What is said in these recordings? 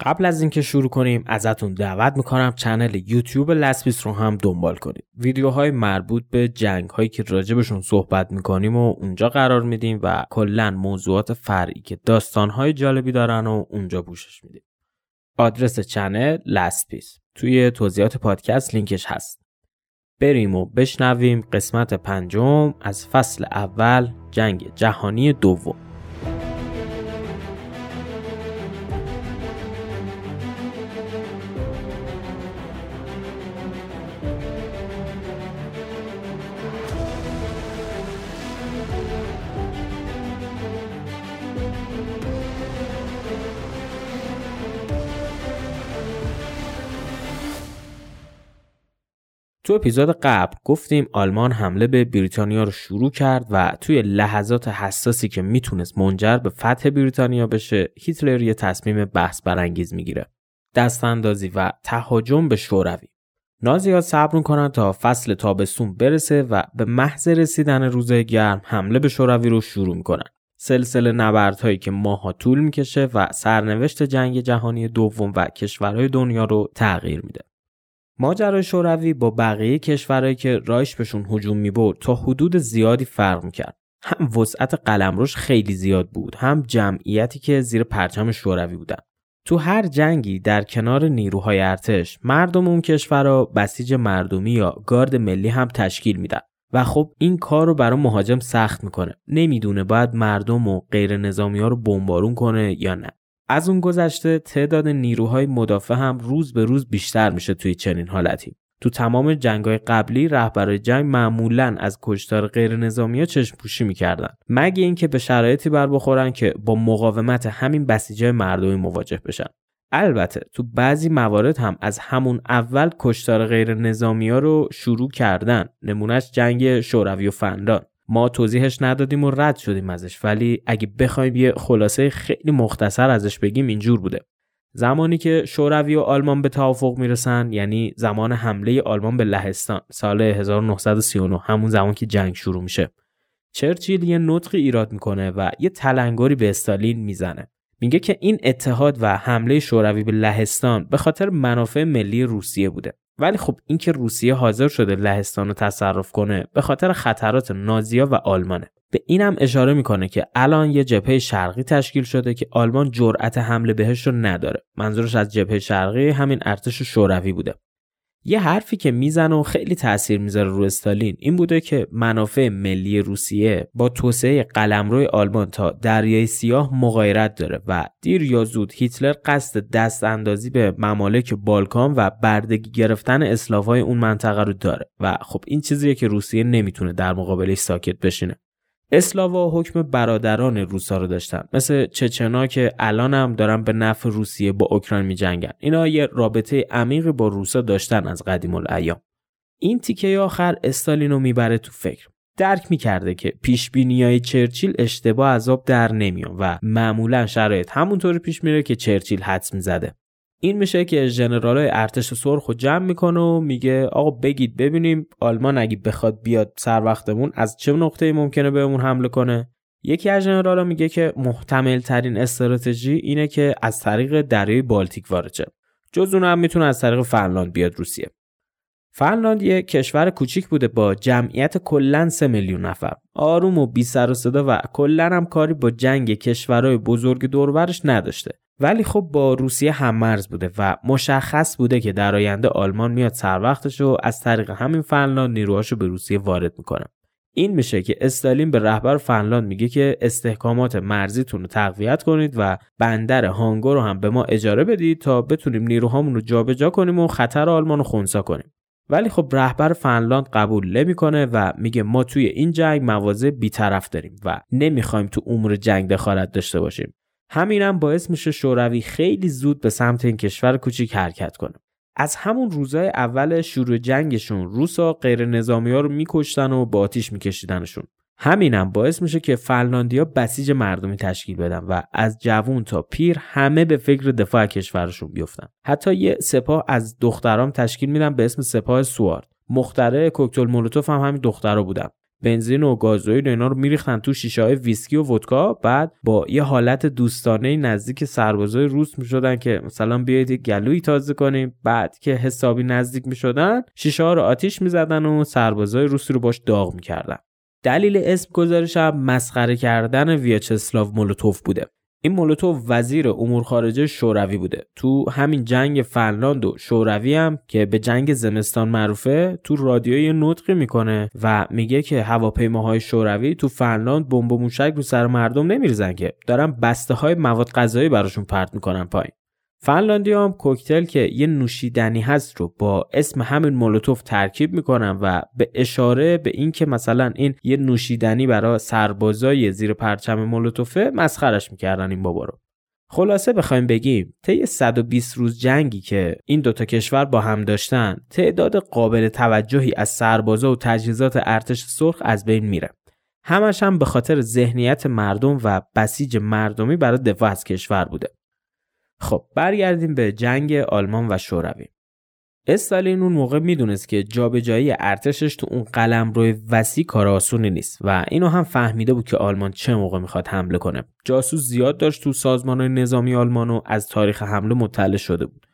قبل از اینکه شروع کنیم ازتون دعوت می‌کنم channel یوتیوب لسپیس رو هم دنبال کنید. ویدیوهای مربوط به جنگ هایی که راجبشون صحبت می‌کنیم و اونجا قرار میدیم و کلا موضوعات فرعی که داستان های جالبی دارن و اونجا پوشش میدیم. آدرس channel لسپیس. توی توضیحات پادکست لینکش هست. بریم و بشنویم قسمت پنجم از فصل اول جنگ جهانی دوم. تو اپیزود قبل گفتیم آلمان حمله به بریتانیا رو شروع کرد و توی لحظات حساسی که می‌تونست منجر به فتح بریتانیا بشه هیتلر یه تصمیم بحث برانگیز می‌گیره. دست اندازی و تهاجم به شوروی. نازیات صبر کنند تا فصل تابستون برسه و به محض رسیدن روزهای گرم حمله به شوروی رو شروع می‌کنن. سلسله نبردهایی که ماها طول می‌کشه و سرنوشت جنگ جهانی دوم و کشورهای دنیا رو تغییر میده. ماجرای شوروی با بقیه کشورهایی که رایش بهشون هجوم می‌برد تا حدود زیادی فرق می‌کرد. هم وسعت قلمروش خیلی زیاد بود هم جمعیتی که زیر پرچم شوروی بودن. تو هر جنگی در کنار نیروهای ارتش مردم اون کشورها بسیج مردمی یا گارد ملی هم تشکیل میدن. و خب این کار رو برای مهاجم سخت می‌کنه. نمی‌دونه باید مردم و غیر نظامی ها رو بمبارون کنه یا نه. از اون گذشته تعداد نیروهای مدافع هم روز به روز بیشتر میشه توی چنین حالتی. تو تمام جنگهای قبلی رهبرای جنگ معمولا از کشتار غیر نظامی ها چشم پوشی می‌کردن. مگه اینکه به شرایطی بر بخورن که با مقاومت همین بسیجای مردمی مواجه بشن. البته تو بعضی موارد هم از همون اول کشتار غیر نظامی ها رو شروع کردن. نمونهش جنگ شوروی و فنلاند ما توضیحش ندادیم و رد شدیم ازش. ولی اگه بخوایم یه خلاصه خیلی مختصر ازش بگیم اینجور بوده. زمانی که شوروی و آلمان به توافق می‌رسن یعنی زمان حمله آلمان به لهستان سال 1939 همون زمان که جنگ شروع میشه. چرچیل یه نطقی ایراد می‌کنه و یه تلنگری به استالین می‌زنه. میگه که این اتحاد و حمله شوروی به لهستان به خاطر منافع ملی روسیه بوده. ولی خب اینکه روسیه حاضر شده لهستان رو تصرف کنه به خاطر خطرات نازیا و آلمانه. به اینم اشاره می‌کنه که الان یه جبهه شرقی تشکیل شده که آلمان جرأت حمله بهش رو نداره. منظورش از جبهه شرقی همین ارتش شوروی بوده. یه حرفی که می‌زنه و خیلی تاثیر می‌ذاره رو استالین این بوده که منافع ملی روسیه با توسعه قلمروی آلمان تا دریای سیاه مغایرت داره و دیر یا زود هیتلر قصد دست اندازی به ممالک بالکان و بردگی گرفتن اسلافای اون منطقه رو داره. و خب این چیزیه که روسیه نمی‌تونه در مقابلش ساکت بشینه. اسلاوا حکم برادران روسا رو داشتن. مثل چچنا که الان هم دارن به نفع روسیه با اوکراین می جنگن اینا یه رابطه عمیقی با روسا داشتن از قدیم الایام. این تیکه آخر استالین رو می‌بره تو فکر. درک می‌کرده که پیش های چرچیل اشتباه عذاب در نمیان و معمولا شرایط همونطوری پیش میره که چرچیل حدس می‌زده. این میشه که ژنرالای ارتش سرخ رو جمع می‌کنه و میگه آقا بگید ببینیم آلمان اگه بخواد بیاد سر وقتمون از چه نقطه ممکنه بهمون حمله کنه؟ یکی از ژنرالا میگه که محتمل ترین استراتژی اینه که از طریق دریای بالتیک وارد شه جز اون هم می‌تونه از طریق فنلاند بیاد روسیه. فنلاند یه کشور کوچیک بوده با جمعیت کلا 3 میلیون نفر. آروم و بی سر و صدا و کلا هم کاری با جنگ کشورهای بزرگ دورورش نداشته. ولی خب با روسیه هم مرز بوده و مشخص بوده که در آینده آلمان میاد سر وقتش و از طریق همین فنلاند نیروهاشو به روسیه وارد می‌کنه. این میشه که استالین به رهبر فنلاند میگه که استحکامات مرزیتون رو تقویت کنید و بندر هانگو رو هم به ما اجاره بدید تا بتونیم نیروهامون رو جابجا کنیم و خطر آلمان رو خونسا کنیم. ولی خب رهبر فنلاند قبول نمی‌کنه و میگه ما توی این جنگ مواضع بیطرف داریم و نمی‌خوایم تو امور جنگ دخالت داشته باشیم. همینم باعث میشه شوروی خیلی زود به سمت این کشور کوچیک حرکت کنه. از همون روزای اول شروع جنگشون روسا غیر نظامی ها رو میکشتن و با آتیش میکشیدنشون. همینم باعث میشه که فنلاندیا بسیج مردمی تشکیل بدن و از جوون تا پیر همه به فکر دفاع کشورشون بیفتن. حتی یه سپاه از دخترام تشکیل میدن به اسم سپاه سوارد. مختره کوکتل مولوتوف هم همین دخترها بودن. بنزین و گازوئیل و اینا رو میریختن تو شیشه های ویسکی و ودکا. بعد با یه حالت دوستانه نزدیک سربازای روس می‌شدن که مثلا بیاید گلوی تازه کنیم. بعد که حسابی نزدیک می‌شدن شیشه ها رو آتیش می‌زدن و سربازای روسی رو باش داغ می‌کردن. دلیل اسم گذارش هم مسخره کردن ویاچسلاو مولوتوف بوده. این مولوتوف وزیر امور خارجه شوروی بوده. تو همین جنگ فنلاند و شوروی هم که به جنگ زمستان معروفه تو رادیوی نطقی می‌کنه و میگه که هواپیماهای شوروی تو فنلاند بمب و موشک رو سر مردم نمیریزن که دارن بسته های مواد غذایی براشون پرت می‌کنن پایین. فنلاندی هم کوکتل که یه نوشیدنی هست رو با اسم همین مولوتوف ترکیب می‌کنن و به اشاره به اینکه مثلا این یه نوشیدنی برای سربازای زیر پرچم مولوتوفه مسخرش می‌کردن این بابا رو. خلاصه بخوایم بگیم طی 120 روز جنگی که این دوتا کشور با هم داشتن تعداد قابل توجهی از سربازا و تجهیزات ارتش سرخ از بین میره. همش هم به خاطر ذهنیت مردم و بسیج مردمی برای دفاع از کشور بوده. خب برگردیم به جنگ آلمان و شوروی. استالین اون موقع می‌دونست که جابجایی ارتشش تو اون قلم روی وسیع کار آسونی نیست و اینو هم فهمیده بود که آلمان چه موقع می‌خواد حمله کنه. جاسوس زیاد داشت تو سازمان نظامی آلمان و از تاریخ حمله مطلع شده بود.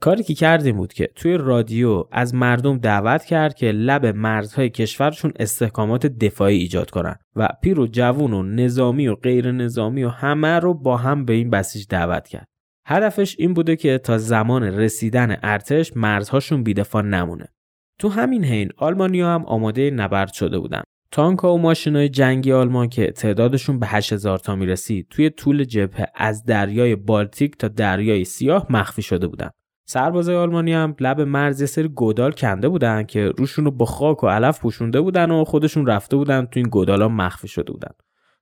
کاری که کردیم بود که توی رادیو از مردم دعوت کرد که لب مرزهای کشورشون استحکامات دفاعی ایجاد کنن و پیر و جوون و نظامی و غیر نظامی و همه رو با هم به این بسیج دعوت کرد. هدفش این بوده که تا زمان رسیدن ارتش مرزهاشون بیدفاع نمونه. تو همین حین آلمانیا هم آماده نبرد شده بودن. تانک و ماشینای جنگی آلمان که تعدادشون به 8000 تا می‌رسید توی طول جبهه از دریای بالتیک تا دریای سیاه مخفی شده بودن. سربازای آلمانی هم لب مرز یه سری گودال کنده بودن که روشون رو با خاک و علف پوشونده بودن و خودشون رفته بودن تو این گودالا مخفی شده بودن.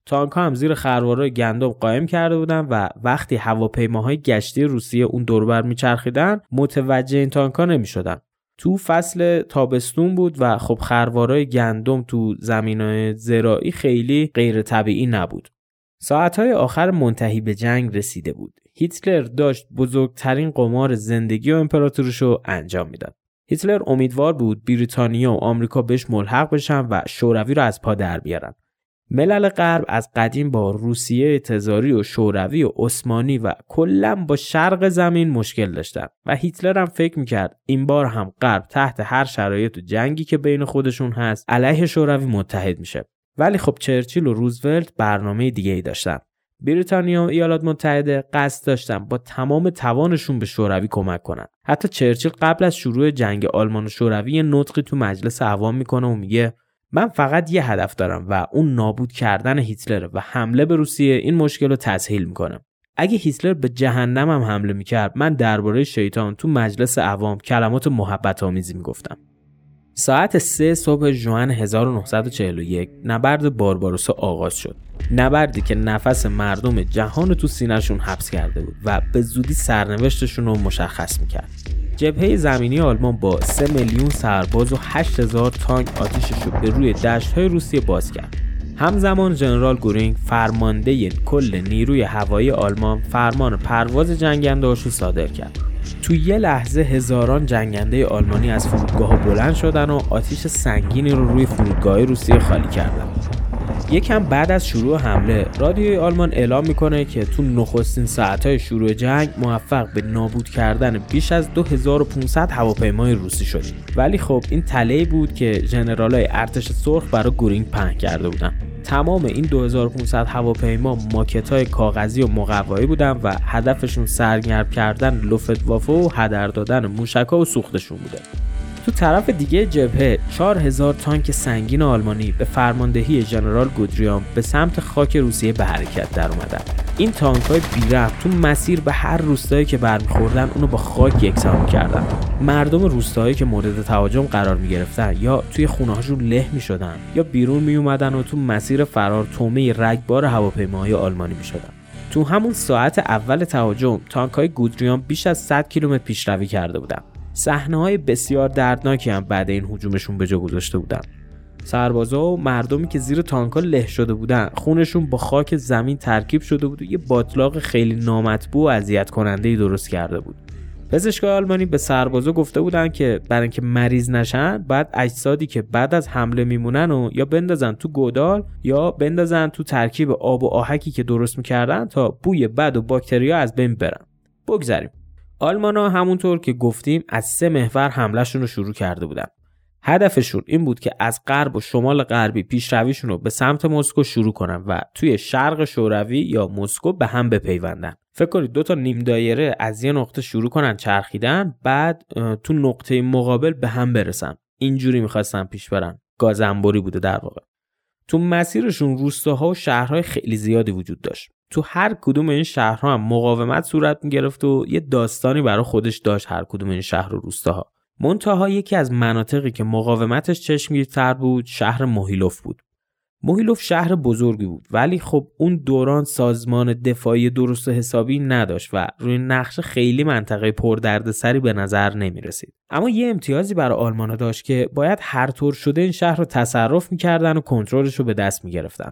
تانک هم زیر خروارای گندم قایم کرده بودن و وقتی هواپیماهای گشتی روسیه اون دوربر میچرخیدن متوجه این تانک ها نمی‌شدن. تو فصل تابستون بود و خب خروارای گندم تو زمینای زراعی خیلی غیر طبیعی نبود. ساعتهای آخر منتهی به جنگ رسیده بود. هیتلر داشت بزرگترین قمار زندگی و امپراتوریش رو انجام می‌داد. هیتلر امیدوار بود بریتانیا و آمریکا بهش ملحق بشن و شوروی رو از پا در بیارن. ملل غرب از قدیم با روسیه تزاری و شوروی و عثمانی و کلا با شرق زمین مشکل داشتن و هیتلر هم فکر می‌کرد این بار هم غرب تحت هر شرایط و جنگی که بین خودشون هست علیه شوروی متحد میشه. ولی خب چرچیل و روزولت برنامه دیگه ای داشتن. بریتانیا و ایالات متحده قصد داشتن با تمام توانشون به شوروی کمک کنن. حتی چرچیل قبل از شروع جنگ آلمان و شوروی نطقی تو مجلس عوام می‌کنه و میگه من فقط یه هدف دارم و اون نابود کردن هیتلر و حمله به روسیه این مشکل رو تسهیل می‌کنه اگه هیتلر به جهنم هم حمله می‌کرد من درباره شیطان تو مجلس عوام کلمات محبت آمیزی می‌گفتم. ساعت سه صبح جوان 1941 نبرد بارباروسا آغاز شد. نبردی که نفس مردم جهان تو سینهشون حبس کرده بود و به زودی سرنوشتشون رو مشخص می‌کرد. جبهه زمینی آلمان با 3 میلیون سرباز و 8000 تانک آتیشش رو به روی دشت های روسیه باز کرد. همزمان ژنرال گورینگ فرمانده کل نیروی هوایی آلمان فرمان پرواز جنگنده رو صادر کرد. تو یه لحظه هزاران جنگنده آلمانی از فرودگاه بلند شدن و آتیش سنگینی رو روی فرودگاه روسیه خالی کردن. یکم بعد از شروع حمله رادیوی آلمان اعلام می‌کنه که تو نخستین ساعتهای شروع جنگ موفق به نابود کردن بیش از 2500 هواپیمای روسی شدیم. ولی خب این تله بود که ژنرالای ارتش سرخ برای گورینگ پهن کرده بودن. تمام این 2500 هواپیما ماکت های کاغذی و مقوایی بودن و هدفشون سرگرم کردن لوفتوافه و هدر دادن موشک و سوختشون بوده. تو طرف دیگه جبهه 4000 تانک سنگین آلمانی به فرماندهی ژنرال گودریان به سمت خاک روسیه به حرکت در اومدن. این تانک های بیرحم تو مسیر به هر روستایی که برمیخوردن اونو با خاک یکسان کردن مردم روستایی که مورد تهاجم قرار می‌گرفتن یا توی خونه هاشون له می‌شدن یا بیرون می اومدن و تو مسیر فرار تومه رگبار هواپیماهای آلمانی می‌شدن. تو همون ساعت اول تهاجم تانک های گودریان بیش از 100 کیلومتر پیشروی کرده بودن. صحنه های بسیار دردناکی هم بعد این حجومشون به جا گذاشته بودن. سربازا و مردمی که زیر تانکا له شده بودن. خونشون با خاک زمین ترکیب شده بود و یه باطلاق خیلی نامطبوع و اذیت کننده درست کرده بود. پزشکای آلمانی به سربازا گفته بودن که برای اینکه مریض نشن بعد اجسادی که بعد از حمله میمونن و یا بندازن تو گودال یا بندازن تو ترکیب آب و آهکی که درست می‌کردن تا بوی بد و باکتریا از بین برن. بگذریم. آلمانا همونطور که گفتیم از سه محور حملهشون رو شروع کرده بودن. هدفشون این بود که از غرب و شمال غربی پیشرویشون رو به سمت مسکو شروع کنن و توی شرق شوروی یا مسکو به هم بپیوندن. فکر کنید دو تا نیم دایره از یه نقطه شروع کنن چرخیدن بعد تو نقطه مقابل به هم برسن. اینجوری می‌خواستن پیش برن. گازنبوری بوده در واقع. تو مسیرشون روستاها و شهرهای خیلی زیادی وجود داشت. تو هر کدوم این شهرها هم مقاومت صورت می‌گرفت و یه داستانی برای خودش داشت هر کدوم این شهر و روستاها منتها یکی از مناطقی که مقاومتش چشمگیرتر بود شهر موهیلوف بود موهیلوف شهر بزرگی بود ولی خب اون دوران سازمان دفاعی درست و حسابی نداشت و روی نقشه خیلی منطقه پردردسری به نظر نمی رسید. اما یه امتیازی برای آلمانا داشت که باید هر طور شده این شهر رو تصرف می‌کردن و کنترلش رو به دست می‌گرفتن.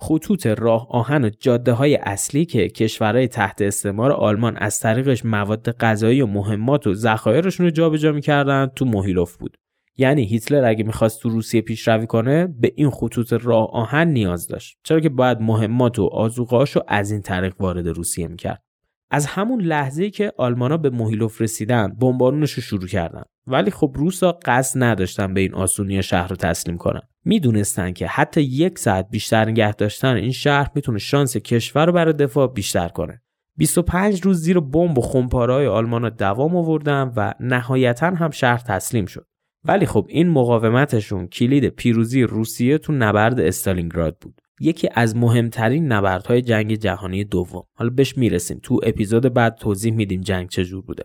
خطوط راه آهن و جاده های اصلی که کشورهای تحت استعمار آلمان از طریقش مواد غذایی و مهمات و ذخایرشون رو جابجا می‌کردن تو موهیلوف بود. یعنی هیتلر اگه می‌خواست تو روسیه پیشروی کنه به این خطوط راه آهن نیاز داشت. چرا که باید مهمات و آزوقاش رو از این طریق وارد روسیه می‌کرد. از همون لحظه که آلمانا به موهیلوف رسیدن بمبارونش رو شروع کردن. ولی خب روسا قصد نداشتن به این آسونی شهر رو تسلیم کنن. می‌دونستن که حتی یک ساعت بیشتر نگه داشتن این شهر می‌تونه شانس کشور رو برای دفاع بیشتر کنه. 25 روز زیر بمب و خمپارهای آلمانا دوام آوردن و نهایتا هم شهر تسلیم شد. ولی خب این مقاومتشون کلید پیروزی روسیه تو نبرد استالینگراد بود. یکی از مهمترین نبردهای جنگ جهانی دوم. حالا بهش می‌رسیم. تو اپیزود بعد توضیح میدیم جنگ چجور بوده.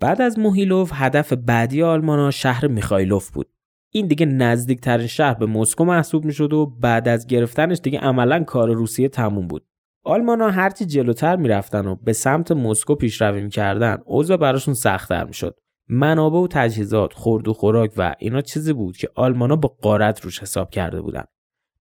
بعد از موهیلوف هدف بعدی آلمانا شهر میخایلوف بود. این دیگه نزدیکترین شهر به مسکو محسوب می‌شد و بعد از گرفتنش دیگه عملا کار روسیه تموم بود. آلمانا هرچی جلوتر می‌رفتن و به سمت مسکو پیشروی می‌کردن اوضاع براشون سختتر می‌شد. منابع و تجهیزات خورد و خوراک و اینا چیزی بود که آلمانا با قارت روش حساب کرده بودن.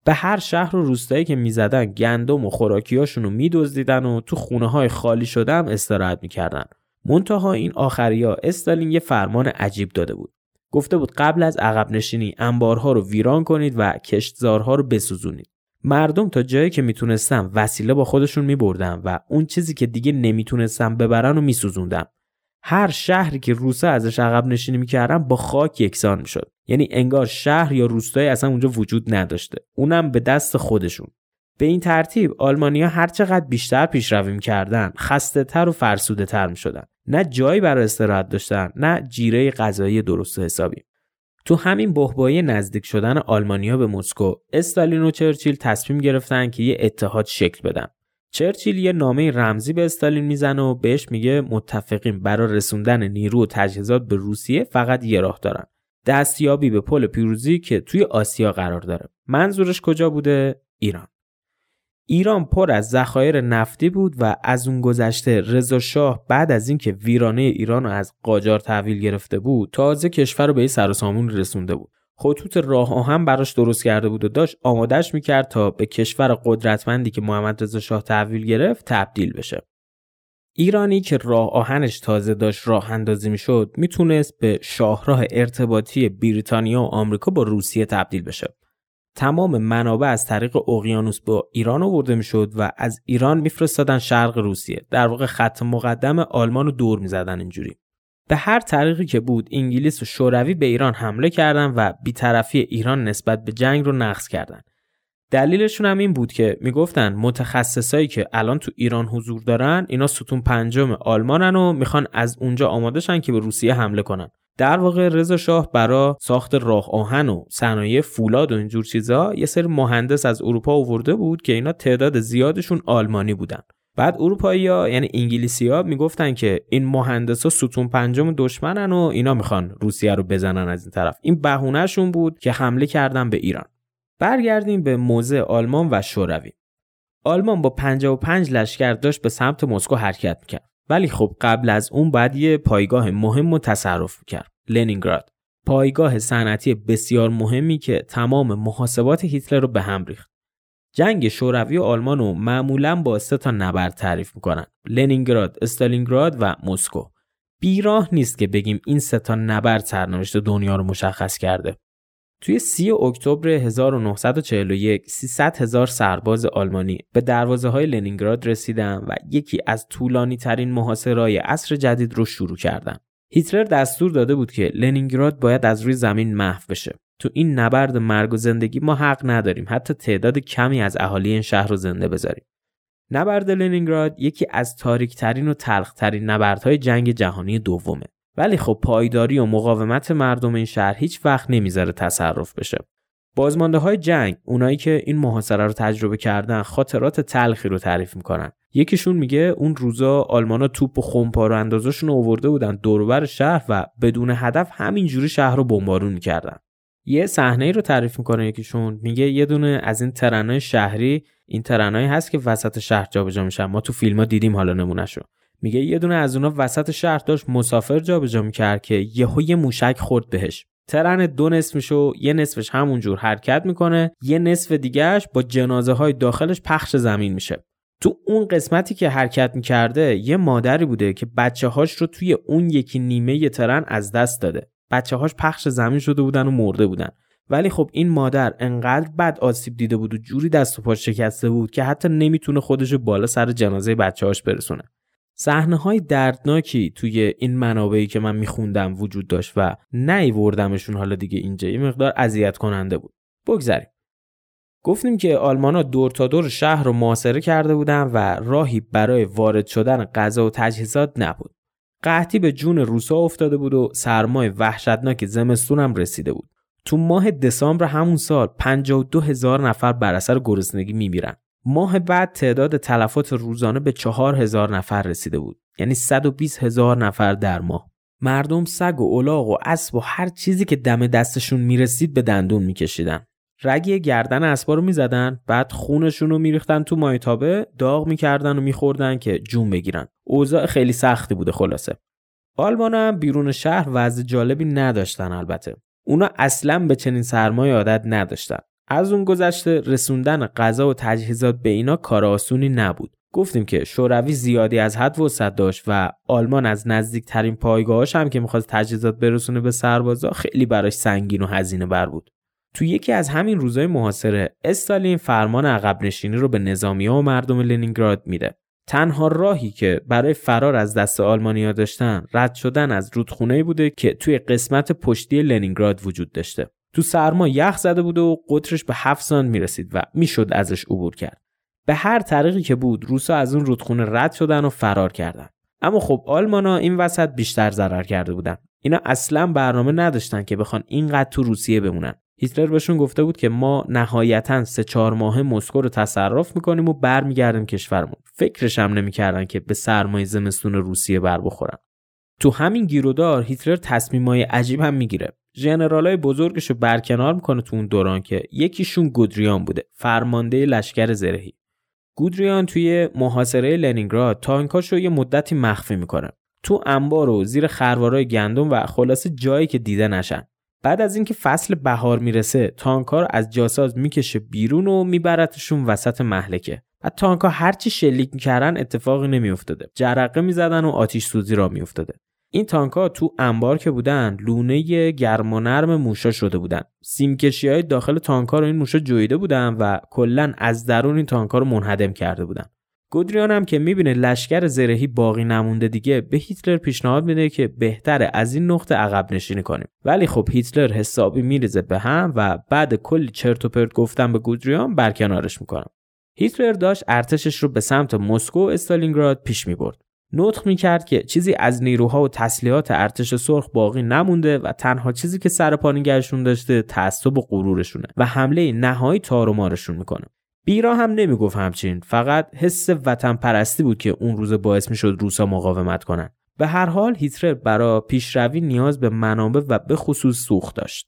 به هر شهر و روستایی که می‌زدن گندم و خوراکیاشون رو میدزدیدن و تو خونه های خالی شده هم استراحت می‌کردن. منتها این آخریا استالین یه فرمان عجیب داده بود. گفته بود قبل از عقب نشینی انبارها رو ویران کنید و کشتزارها رو بسوزونید. مردم تا جایی که می‌تونستن وسیله با خودشون میبردن و اون چیزی که دیگه نمی‌تونستن ببرن و میسوزوندن هر شهری که روسا ازش عقب نشینی می‌کردن با خاک یکسان می‌شد. یعنی انگار شهر یا روستایی اصلا اونجا وجود نداشته. اونم به دست خودشون. به این ترتیب آلمانیا هر چقدر بیشتر پیشروی می‌کردن خسته تر و فرسوده تر می‌شدن. نه جایی برای استراحت داشتن نه جیره غذایی درست و حسابی. تو همین بحبایی نزدیک شدن آلمانیا به مسکو استالین و چرچیل تصمیم گرفتن که یه اتحاد شکل بدن. چرچیل یه نامه رمزی به استالین می‌زنه و بهش میگه متفقین. برای رسوندن نیرو و تجهیزات به روسیه فقط یه راه دارن. دستیابی به پل پیروزی که توی آسیا قرار داره. منظورش کجا بوده؟ ایران. ایران پر از ذخایر نفتی بود و از اون گذشته رضا شاه بعد از اینکه ویرانه ایران رو از قاجار تحویل گرفته بود تازه کشور رو به سر و سامون رسونده بود. خطوط راه آهن براش درست کرده بود و داشت آمادش می‌کرد تا به کشور قدرتمندی که محمد رضا شاه تحویل گرفت تبدیل بشه. ایرانی که راه آهنش تازه داشت راه اندازی می‌شد می‌تونست به شاهراه ارتباطی بریتانیا و آمریکا با روسیه تبدیل بشه. تمام منابع از طریق اقیانوس به ایران آورده می‌شد و از ایران میفرستادن شرق روسیه. در واقع خط مقدم آلمان رو دور می‌زدن اینجوری. به هر طریقی که بود انگلیس و شوروی به ایران حمله کردند و بیطرفی ایران نسبت به جنگ رو نقض کردند دلیلشون هم این بود که می‌گفتن متخصصایی که الان تو ایران حضور دارن اینا ستون پنجم آلمانن و می‌خوان از اونجا آماده شن که به روسیه حمله کنن. در واقع رضا شاه برا ساخت راه آهن و صنایع فولاد و اینجور چیزا یه سری مهندس از اروپا آورده بود که اینا تعداد زیادشون آلمانی بودن. بعد اروپایی ها یعنی انگلیسی ها می‌گفتن که این مهندس ها ستون پنجم دشمنن و اینا می‌خوان روسیه رو بزنن از این طرف. این بهونهشون بود که حمله کردن به ایران. برگردیم به موضع آلمان و شوروی. آلمان با 55 لشکر داشت به سمت مسکو حرکت می‌کرد. ولی خب قبل از اون بعد یه پایگاه مهم و تصرف کرد. لنینگراد. پایگاه صنعتی بسیار مهمی که تمام محاسبات هیتلر رو به هم ریخت. جنگ شوروی و آلمان رو معمولا با سه تا نبرد تعریف می‌کنن. لنینگراد، استالینگراد و مسکو. بیراه نیست که بگیم این سه تا نبرد سرنوشت دنیا رو مشخص کرده. توی 30 اکتبر 1941 300 هزار سرباز آلمانی به دروازه های لنینگراد رسیدن و یکی از طولانی ترین محاصرهای عصر جدید رو شروع کردن. هیتلر دستور داده بود که لنینگراد باید از روی زمین محو بشه. تو این نبرد مرگ و زندگی ما حق نداریم حتی تعداد کمی از اهالی این شهر رو زنده بذاریم. نبرد لنینگراد یکی از تاریکترین و تلخترین نبردهای جنگ جهانی دومه. ولی خب پایداری و مقاومت مردم این شهر هیچ وقت نمی‌ذاره تصرف بشه. بازمانده های جنگ اونایی که این محاصره رو تجربه کردن خاطرات تلخی رو تعریف می‌کنن. یکیشون میگه اون روزا آلمانا توپ و خمپار و اندازشون آورده بودن دوربر شهر و بدون هدف همینجوری شهر رو بمبارون می‌کردن. یه صحنه رو تعریف می‌کنه یکیشون. میگه یه دونه از این ترنای شهری این ترنایی هست که وسط شهر جابجا میشن. ما تو فیلم ها دیدیم حالا نمونهشو. میگه یه دونه از اونا وسط شهر داشت مسافر جابجا می‌کرد که یهو یه موشک خورد بهش. ترن دو نصفشو یه نصفش همونجور حرکت می‌کنه یه نصف دیگهش با جنازه های داخلش پخش زمین میشه. تو اون قسمتی که حرکت می‌کرده یه مادری بوده که بچه هاش رو توی اون یکی نیمه ترن از دست داده. بچه هاش پخش زمین شده بودن و مرده بودن. ولی خب این مادر انقدر بد آسیب دیده بود و جوری دست و پاش شکسته بود که حتی نمی‌تونه خودش بالا سر جنازه بچه هاش برسونه. صحنه های دردناکی توی این منابعی که من میخوندم وجود داشت و نیوردمشون حالا دیگه اینجا یه مقدار اذیت کننده بود. بگذریم. گفتیم که آلمانا دور تا دور شهر رو محاصره کرده بودن و راهی برای وارد شدن غذا و تجهیزات نبود. قحطی به جون روسا افتاده بود و سرمای وحشتناک زمستون هم رسیده بود. تو ماه دسامبر همون سال 52 هزار نفر بر اثر گرسنگی میمیرن. ماه بعد تعداد تلفات روزانه به چهار هزار نفر رسیده بود. یعنی 120 هزار نفر در ماه. مردم سگ و الاغ و اسب و هر چیزی که دم دستشون می‌رسید به دندون میکشیدن. رگی گردن اسبا رو می‌زدن بعد خونشون رو میریختن تو مایتابه داغ می‌کردن و میخوردن که جون بگیرن. اوضاع خیلی سختی بوده خلاصه. آلمان هم بیرون شهر وضع جالبی نداشتن البته. اونا اصلا به چنین سرمایه عادت نداشتن. از اون گذشته رسوندن غذا و تجهیزات به اینا کار آسونی نبود. گفتیم که شوروی زیادی از حد وسعت داشت و آلمان از نزدیکترین پایگاهاش هم که می‌خواست تجهیزات برسونه به سربازا خیلی براش سنگین و هزینه بر بود. تو یکی از همین روزهای محاصره استالین فرمان عقب نشینی رو به نظامی ها و مردم لنینگراد میده. تنها راهی که برای فرار از دست آلمانیا داشتن رد شدن از رودخونه بوده که توی قسمت پشتی لنینگراد وجود داشته. تو سرما یخ زده بود و قطرش به هفت سان می‌رسید و می‌شد ازش عبور کرد. به هر طریقی که بود روسا از اون رودخونه رد شدن و فرار کردن. اما خب آلمانا این وسط بیشتر ضرر کرده بودن. اینا اصلا برنامه نداشتن که بخوان اینقدر تو روسیه بمونن. هیتلر بهشون گفته بود که ما نهایتا سه چهار ماه مسکو رو تصرف می‌کنیم و برمیگردیم کشورمون. فکرش هم نمی‌کردن که به سرمایه زمستون روسیه بر بخورن. تو همین گیرودار هیتلر تصمیمای عجیب هم می‌گیره. ژنرالای بزرگش رو برکنار می‌کنه تو اون دوران که یکیشون گودریان بوده فرمانده لشکر زرهی. گودریان توی محاصره لنینگراد تانکاش رو یه مدتی مخفی می‌کنه. تو انبار و زیر خروارای گندم و خلاصه جایی که دیده نشن. بعد از اینکه فصل بهار می‌رسه تانکا رو از جاساز می‌کشه بیرون و میبرتشون وسط محلکه. و تانکا هرچی شلیک می‌کردن اتفاقی نمیافتاده. جرقه می‌زدن و آتیش سوزی را میافتاده. این تانکا تو انبار که بودن لونه گرم و نرم موشا شده بودن. سیمکشی های داخل تانکا رو این موشا جویده بودن و کلا از درون این تانکا رو منهدم کرده بودن. گودریان هم که می‌بینه لشکر زرهی باقی نمونده دیگه به هیتلر پیشنهاد میده که بهتره از این نقطه عقب نشینی کنیم. ولی خب هیتلر حسابی میریزه به هم و بعد کلی چرت و پرت گفتن به گودریان برکنارش می‌کنه هیتلر داشت ارتشش رو به سمت مسکو و استالینگراد پیش می‌برد. نطق می‌کرد که چیزی از نیروها و تسلیحات ارتش سرخ باقی نمونده و تنها چیزی که سر پا داشته تعصب و غرورشونه و حمله نهایی تار و مارشون می‌کنه. بیرا هم نمی‌گفت همچین فقط حس وطن پرستی بود که اون روز باعث می‌شد روسا مقاومت کنن. به هر حال هیتلر برای پیشروی نیاز به منابع و به خصوص سوخت داشت.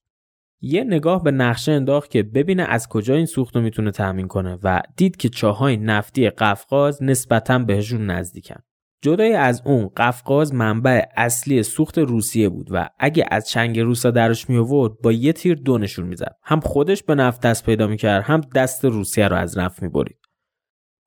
یه نگاه به نقشه انداخت که ببینه از کجا این سوخت رو می‌تونه تامین کنه و دید که چاهای نفتی قفقاز نسبتا بهشون نزدیکن. جدای از اون قفقاز منبع اصلی سوخت روسیه بود و اگه از چنگ روسا درش می آورد با یه تیر دو نشون می‌زد. هم خودش به نفت دست پیدا می‌کرد هم دست روسیه رو از نفت می‌برید.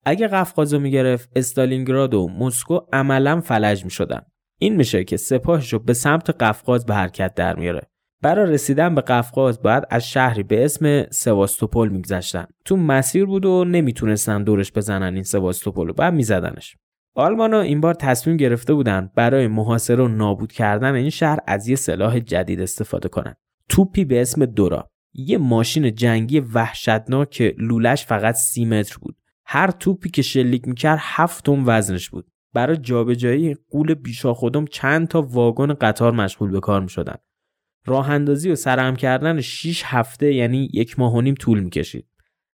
اگه قفقاز رو می‌گرفت استالینگراد و مسکو عملا فلج می‌شدن. این میشه که سپاهش رو به سمت قفقاز به حرکت در میاره برای رسیدن به قفقاز باید از شهری به اسم سواستوپول میگذشتن. تو مسیر بود و نمی‌تونستن دورش بزنن این سواستوپول رو بعد میزدنش. آلمانا این بار تصمیم گرفته بودن برای محاصره و نابود کردن این شهر از یه سلاح جدید استفاده کنن توپی به اسم دورا. یه ماشین جنگی وحشتناک که لولش فقط سی متر بود. هر توپی که شلیک می‌کرد هفت تن وزنش بود. برای جابجایی قول بیشا خودم چند تا واگن قطار مشغول به کار می‌شدن. راه اندازی و سرهم کردن 6 هفته یعنی یک ماه و نیم طول می‌کشید.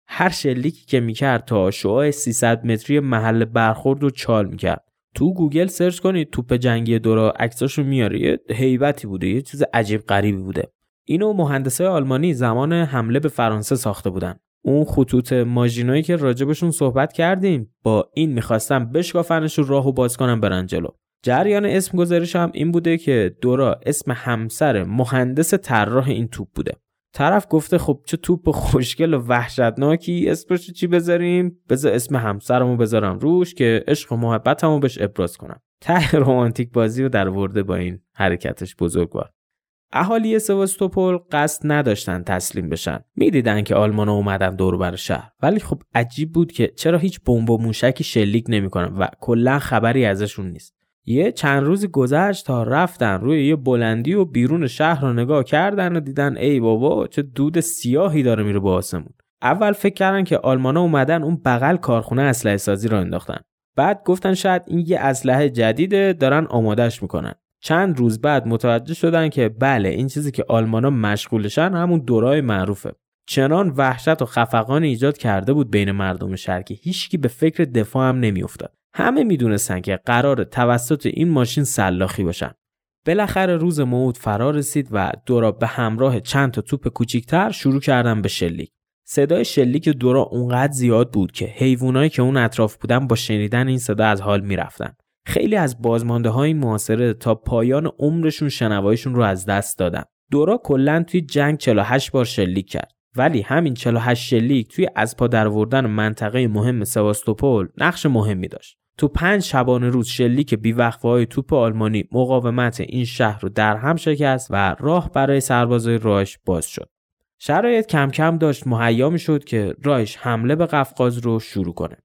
هر شلیکی که می‌کرد تا شعاع 300 متری محل برخورد رو چال می‌کرد. تو گوگل سرچ کنید توپ جنگی دورا عکساشو میاره یه هیبتی بوده یه چیز عجیب غریبی بوده. اینو مهندسای آلمانی زمان حمله به فرانسه ساخته بودن. اون خطوط ماژینویی که راجبشون صحبت کردیم با این می‌خواستن بشکافنش رو راهو باز کنم برن جلو. جریان اسم گذاریش هم این بوده که دورا اسم همسر مهندس طراح این توپ بوده. طرف گفته خب چه توپ خوشگل و وحشتناکی اسمش چی بذاریم؟ بذار اسم همسرمو بذارم روش که عشق و محبتمو بهش ابراز کنم. ته رومانتیک بازی رو در ورده با این حرکتش بزرگوار. اهالی سواستوپول قصد نداشتن تسلیم بشن. می‌دیدن که آلمانا اومدن دور بر شهر. ولی خب عجیب بود که چرا هیچ بمب و موشکی شلیک نمی‌کنن و کلا خبری ازشون نیست. یه چند روز گذشت تا رفتن روی یه بلندی و بیرون شهر رو نگاه کردن و دیدن ای بابا چه دود سیاهی داره میره با آسمون. اول فکر کردن که آلمانا اومدن اون بغل کارخونه اسلحه سازی رو انداختن. بعد گفتن شاید این یه اسلحه جدیده دارن آمادش می‌کنن. چند روز بعد متوجه شدن که بله این چیزی که آلمانا مشغولشن همون دورای معروفه. چنان وحشت و خفقان ایجاد کرده بود بین مردم شهر هیچکی به فکر دفاع هم نمیافتاد. همه می‌دونستن که قرار توسط این ماشین سلاخی باشن. بالاخره روز موعود فرا رسید و دورا به همراه چند تا توپ کوچیکتر شروع کردن به شلیک. صدای شلیک دورا اونقدر زیاد بود که حیوانایی که اون اطراف بودن با شنیدن این صدا از حال می‌رفتن. خیلی از بازمانده های معاصره تا پایان عمرشون شنوایشون رو از دست دادن. دورا کلا توی جنگ 48 بار شلیک کرد. ولی همین 48 شلیک توی از پا دروردن منطقه مهم سواستوپول نقش مهمی داشت. تو پنج شبانه روز شلیک بیوقفه های توپ آلمانی مقاومت این شهر رو در هم شکست و راه برای سربازای رایش باز شد. شرایط کم کم داشت مهیا شد که رایش حمله به قفقاز رو شروع کنه.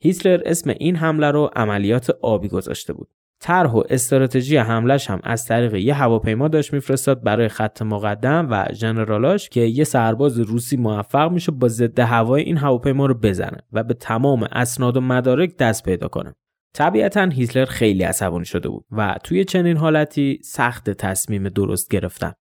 هیتلر اسم این حمله رو عملیات آبی گذاشته بود. طرح و استراتژی حملش هم از طریق یه هواپیما داشت میفرستاد برای خط مقدم و ژنرالاش که یه سرباز روسی موفق میشه با ضد هوای این هواپیما رو بزنه و به تمام اسناد و مدارک دست پیدا کنه. طبیعتا هیتلر خیلی عصبانی شده بود و توی چنین حالتی سخت تصمیم درست گرفتن.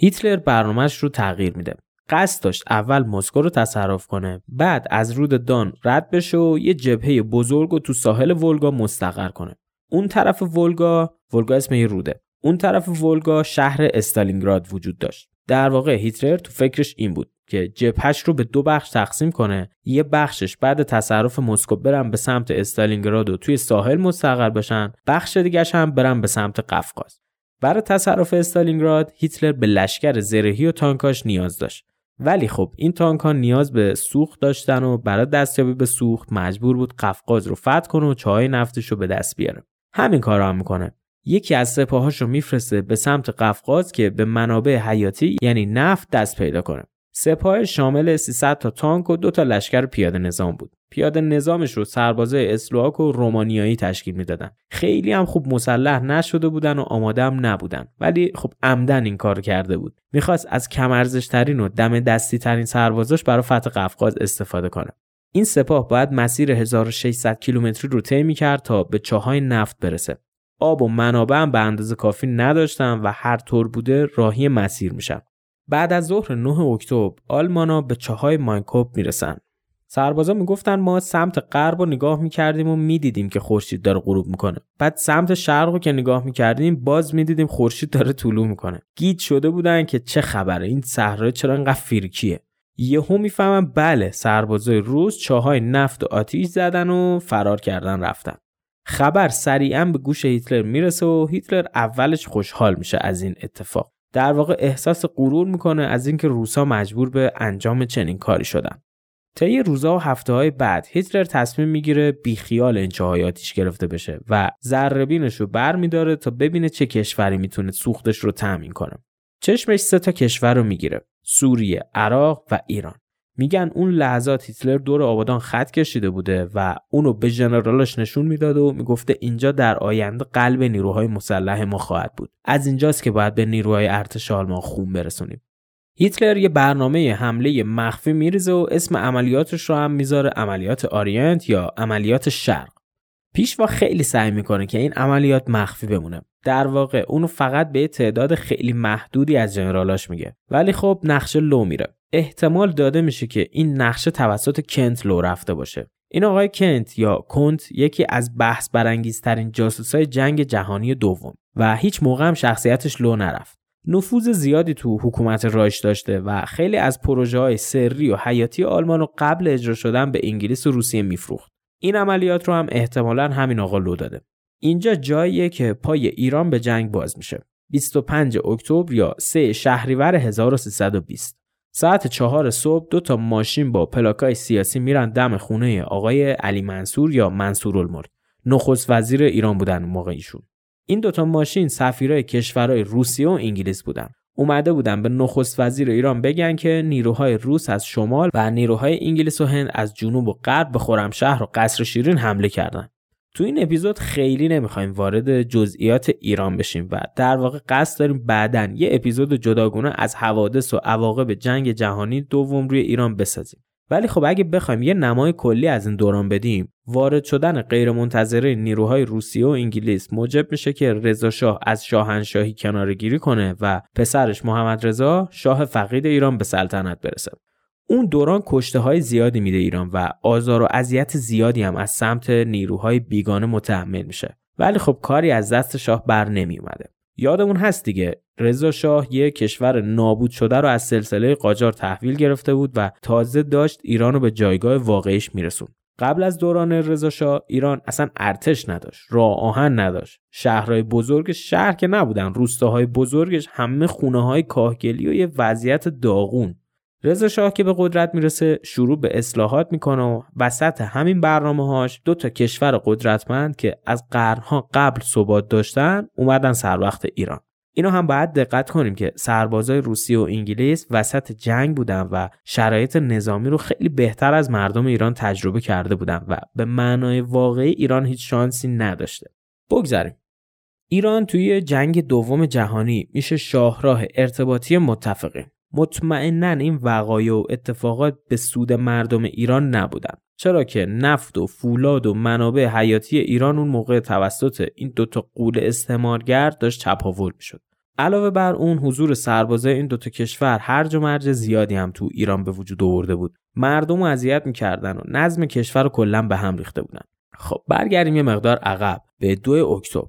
هیتلر برنامهش رو تغییر میده. قصد داشت اول مسکو رو تصرف کنه بعد از رود دان رد بشه و یه جبهه بزرگ و تو ساحل ولگا مستقر کنه اون طرف ولگا ولگا اسم یه روده. اون طرف ولگا شهر استالینگراد وجود داشت. در واقع هیتلر تو فکرش این بود که جبهش رو به دو بخش تقسیم کنه. یه بخشش بعد تصرف مسکو برن به سمت استالینگراد و توی ساحل مستقر بشن. بخش دیگهش هم برن به سمت قفقاز. برای تصرف استالینگراد هیتلر به لشکر زرهی و تانکاش نیاز داشت. ولی خب این تانک ها نیاز به سوخت داشتن و برای دستیابی به سوخت مجبور بود قفقاز رو فتح کنه و چای نفتش رو به دست بیاره. همین کار رو هم می‌کنه یکی از سپاهاش رو میفرسته به سمت قفقاز که به منابع حیاتی یعنی نفت دست پیدا کنه سپاه شامل 300 تا تانک و دو تا لشکر پیاده نظام بود. پیاده نظامش رو سربازای اسلواک و رومانیایی تشکیل می‌دادن. خیلی هم خوب مسلح نشده بودن و آماده هم نبودن. ولی خب عمدن این کار کرده بود. می‌خواست از کم ترین و دم دستی ترین سربازاش برای فتح قفقاز استفاده کنه. این سپاه باید مسیر 1600 کیلومتری رو طی می‌کرد تا به چاهای نفت برسه. آب و منابع هم به اندازه کافی نداشتن و هر طور بوده راهی مسیر میشن. بعد از ظهر 9 اکتبر آلمانا به چاهای ماینکوب می‌رسن. سربازا می‌گفتن ما سمت غرب رو نگاه می‌کردیم و می‌دیدیم که خورشید داره غروب می‌کنه. بعد سمت شرق رو که نگاه می‌کردیم باز می‌دیدیم خورشید داره طلوع می‌کنه. گیت شده بودن که چه خبره این صحرا چرا انقدر فیرکیه. یهو می‌فهمن بله سربازای روس چاهای نفت و آتیش زدن و فرار کردن رفتن. خبر سریعا به گوش هیتلر می‌رسه و هیتلر اولش خوشحال میشه از این اتفاق. در واقع احساس غرور می‌کنه از اینکه روسا مجبور به انجام چنین کاری شدن طی روزها و هفته های بعد هیتلر تصمیم می‌گیره بیخیال این چاهای آتیش گرفته بشه و ذربینش رو بر میداره تا ببینه چه کشوری می‌تونه سوختش رو تأمین کنه چشمش سه تا کشور رو می‌گیره سوریه عراق و ایران. میگن اون لحظات هیتلر دور آبادان خط کشیده بوده و اونو به ژنرالاش نشون می‌داد و می‌گفته اینجا در آینده قلب نیروهای مسلح ما خواهد بود. از اینجاست که باید به نیروهای ارتش آلمان خون برسونیم. هیتلر یه برنامه حمله مخفی میریزه و اسم عملیاتش رو هم می‌ذاره عملیات آریانت یا عملیات شرق. پیشوا خیلی سعی می‌کنه که این عملیات مخفی بمونه. در واقع اونو فقط به تعداد خیلی محدودی از جنرالاش میگه. ولی خب نقشه لو میره. احتمال داده میشه که این نقشه توسط کنت لو رفته باشه. این آقای کنت یا کنت یکی از بحث برانگیزترین جاسوسای جنگ جهانی دوم و هیچ موقع هم شخصیتش لو نرفت. نفوذ زیادی تو حکومت رایش داشته و خیلی از پروژه های سری و حیاتی آلمان رو قبل اجرا شدن به انگلیس و روسیه میفروخت. این عملیات رو هم احتمالا همین آقا لو داده. اینجا جاییه که پای ایران به جنگ باز میشه. 25 اکتبر یا 3 شهریور 1320 ساعت چهار صبح دو تا ماشین با پلاکای سیاسی میرن دم خونه آقای علی منصور یا منصور الملک. نخست وزیر ایران بودن موقع ایشون. این دوتا ماشین سفیرای کشورهای روسیه و انگلیس بودن. اومده بودن به نخست وزیر ایران بگن که نیروهای روس از شمال و نیروهای انگلیس و هند از جنوب و غرب به خرمشهر و قصر شیرین حمله کردن. تو این اپیزود خیلی نمی‌خوایم وارد جزئیات ایران بشیم و در واقع قصد داریم بعدا یه اپیزود جداگونه از حوادث و عواقب جنگ جهانی دوم روی ایران بسازیم. ولی خب اگه بخوایم یه نمای کلی از این دوران بدیم وارد شدن غیرمنتظره نیروهای روسیه و انگلیس موجب میشه که رضا شاه از شاهنشاهی کنارگیری کنه و پسرش محمد رضا شاه فقید ایران به سلطنت برسه. اون دوران کشته های زیادی میده ایران و آزار و اذیت زیادی هم از سمت نیروهای بیگانه متحمل میشه. ولی خب کاری از دست شاه بر نمی اومده یادمون هست دیگه. رضا شاه یه کشور نابود شده رو از سلسله قاجار تحویل گرفته بود و تازه داشت ایران رو به جایگاه واقعیش میرسون قبل از دوران رضا شاه ایران اصلا ارتش نداشت راه آهن نداشت. شهرهای بزرگش شهر که نبودن روستاهای بزرگش همه خونه های کاهگلی و یه وضعیت داغون. رضا شاه که به قدرت می‌رسه شروع به اصلاحات می‌کنه و وسط همین برنامه هاش دو تا کشور قدرتمند که از قرنها قبل ثبات داشتن اومدن سر وقت ایران. اینو هم باید دقت کنیم که سربازای روسیه و انگلیس وسط جنگ بودن و شرایط نظامی رو خیلی بهتر از مردم ایران تجربه کرده بودن و به معنای واقعی ایران هیچ شانسی نداشته. بگذاریم. ایران توی جنگ دوم جهانی میشه شاهراه ارتباطی متفقین. مطمئنا این وقایع و اتفاقات به سود مردم ایران نبودن. چرا که نفت و فولاد و منابع حیاتی ایران اون موقع توسط این دوتا قول استعمارگر داشت چپاول می‌شد. علاوه بر اون حضور سربازای این دوتا کشور هرج و مرج زیادی هم تو ایران به وجود آورده بود. مردم رو اذیت می‌کردن و نظم کشور رو کلا به هم ریخته بودن. خب برگردیم یه مقدار عقب. به دو اکتبر.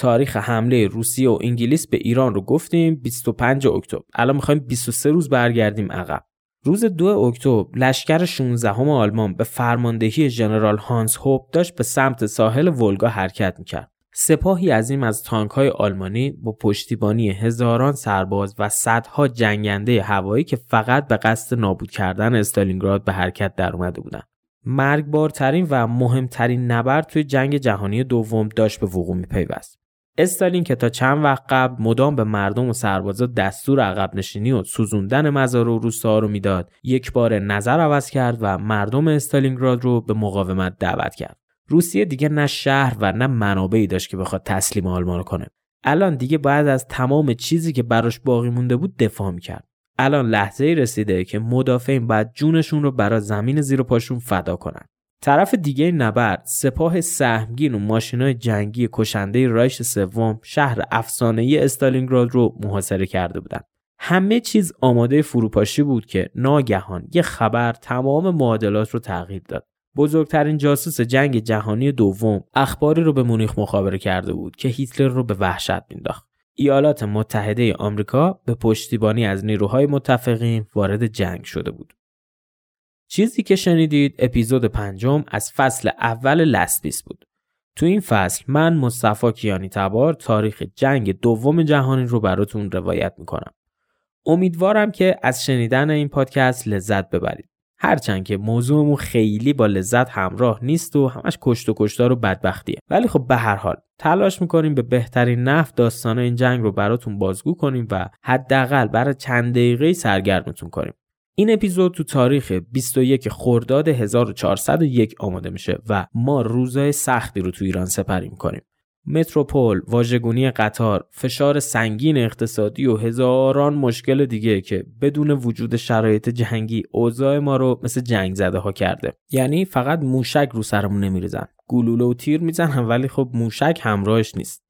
تاریخ حمله روسیه و انگلیس به ایران رو گفتیم 25 اکتبر الان می‌خوایم 23 روز برگردیم عقب روز 2 اکتبر لشکر 16 هم آلمان به فرماندهی ژنرال هانس هوب داشت به سمت ساحل ولگا حرکت می‌کرد سپاهی عظیم از تانک های آلمانی با پشتیبانی هزاران سرباز و صدها جنگنده هوایی که فقط به قصد نابود کردن استالینگراد به حرکت در اومده بودند. مرگبارترین و مهمترین نبرد توی جنگ جهانی دوم داشت به وقوع میپیوست. استالین که تا چند وقت قبل مدام به مردم و سربازا دستور عقب نشینی و سوزوندن مزار و روستاها رو می‌داد یک بار نظر عوض کرد و مردم استالینگراد رو به مقاومت دعوت کرد. روسیه دیگه نه شهر و نه منابعی داشت که بخواد تسلیم آلمان کنه. الان دیگه بعد از تمام چیزی که براش باقی مونده بود دفاع می‌کرد. الان لحظه رسیده که مدافعین بعد جونشون رو برای زمین زیر پاشون فدا کنن. طرف دیگه نبرد سپاه سهمگین و ماشینای جنگی کشنده رایش سوم شهر افسانه‌ای استالینگراد رو محاصره کرده بودند. همه چیز آماده فروپاشی بود که ناگهان یه خبر تمام معادلات رو تغییر داد. بزرگترین جاسوس جنگ جهانی دوم اخباری رو به مونیخ مخابره کرده بود که هیتلر رو به وحشت مینداخت. ایالات متحده آمریکا به پشتیبانی از نیروهای متفقین وارد جنگ شده بود. چیزی که شنیدید اپیزود پنجم از فصل اول لسپیس بود. تو این فصل من مصطفی کیانی تبار تاریخ جنگ دوم جهانی رو براتون روایت می‌کنم. امیدوارم که از شنیدن این پادکست لذت ببرید. هرچند که موضوعمون خیلی با لذت همراه نیست و همش کشت و کشتار و بدبختیه ولی خب به هر حال تلاش می‌کنیم به بهترین نفت داستان این جنگ رو براتون بازگو کنیم و حداقل برای چند دقیقه سرگرمتون کنیم این اپیزود تو تاریخ 21 خرداد 1401 آماده میشه و ما روزای سختی رو تو ایران سپری می‌کنیم متروپول، واژگونی قطار، فشار سنگین اقتصادی و هزاران مشکل دیگه که بدون وجود شرایط جنگی اوضاع ما رو مثل جنگ زده ها کرده. یعنی فقط موشک رو سرمون نمیریزن. گلوله و تیر می‌زنن ولی خب موشک همراهش نیست.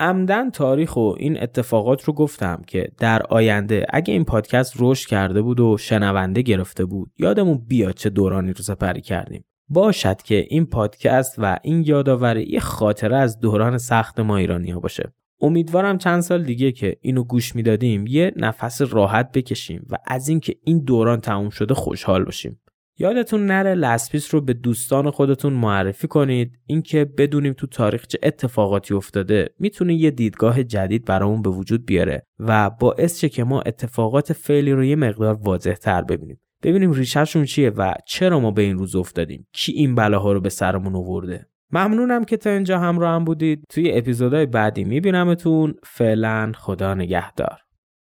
عمدن تاریخ و این اتفاقات رو گفتم که در آینده اگه این پادکست رشد کرده بود و شنونده گرفته بود یادمون بیاد چه دورانی رو سپری کردیم. باشد که این پادکست و این یادآوری یه خاطره از دوران سخت ما ایرانی ها باشه امیدوارم چند سال دیگه که اینو گوش می‌دادیم یه نفس راحت بکشیم و از اینکه این دوران تموم شده خوشحال باشیم یادتون نره لسپیس رو به دوستان خودتون معرفی کنید. اینکه بدونیم تو تاریخ چه اتفاقاتی افتاده. می‌تونه یه دیدگاه جدید برامون به وجود بیاره و باعث شه که ما اتفاقات فعلی رو یه مقدار واضح تر ببینیم. ببینیم ریشهشون چیه و چرا ما به این روز افتادیم. کی این بلاها رو به سرمون آورده؟ ممنونم که تا اینجا همراه هم بودید. توی اپیزودهای بعدی میبینمتون. فعلا خدا نگهدار.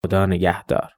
خدا نگهدار.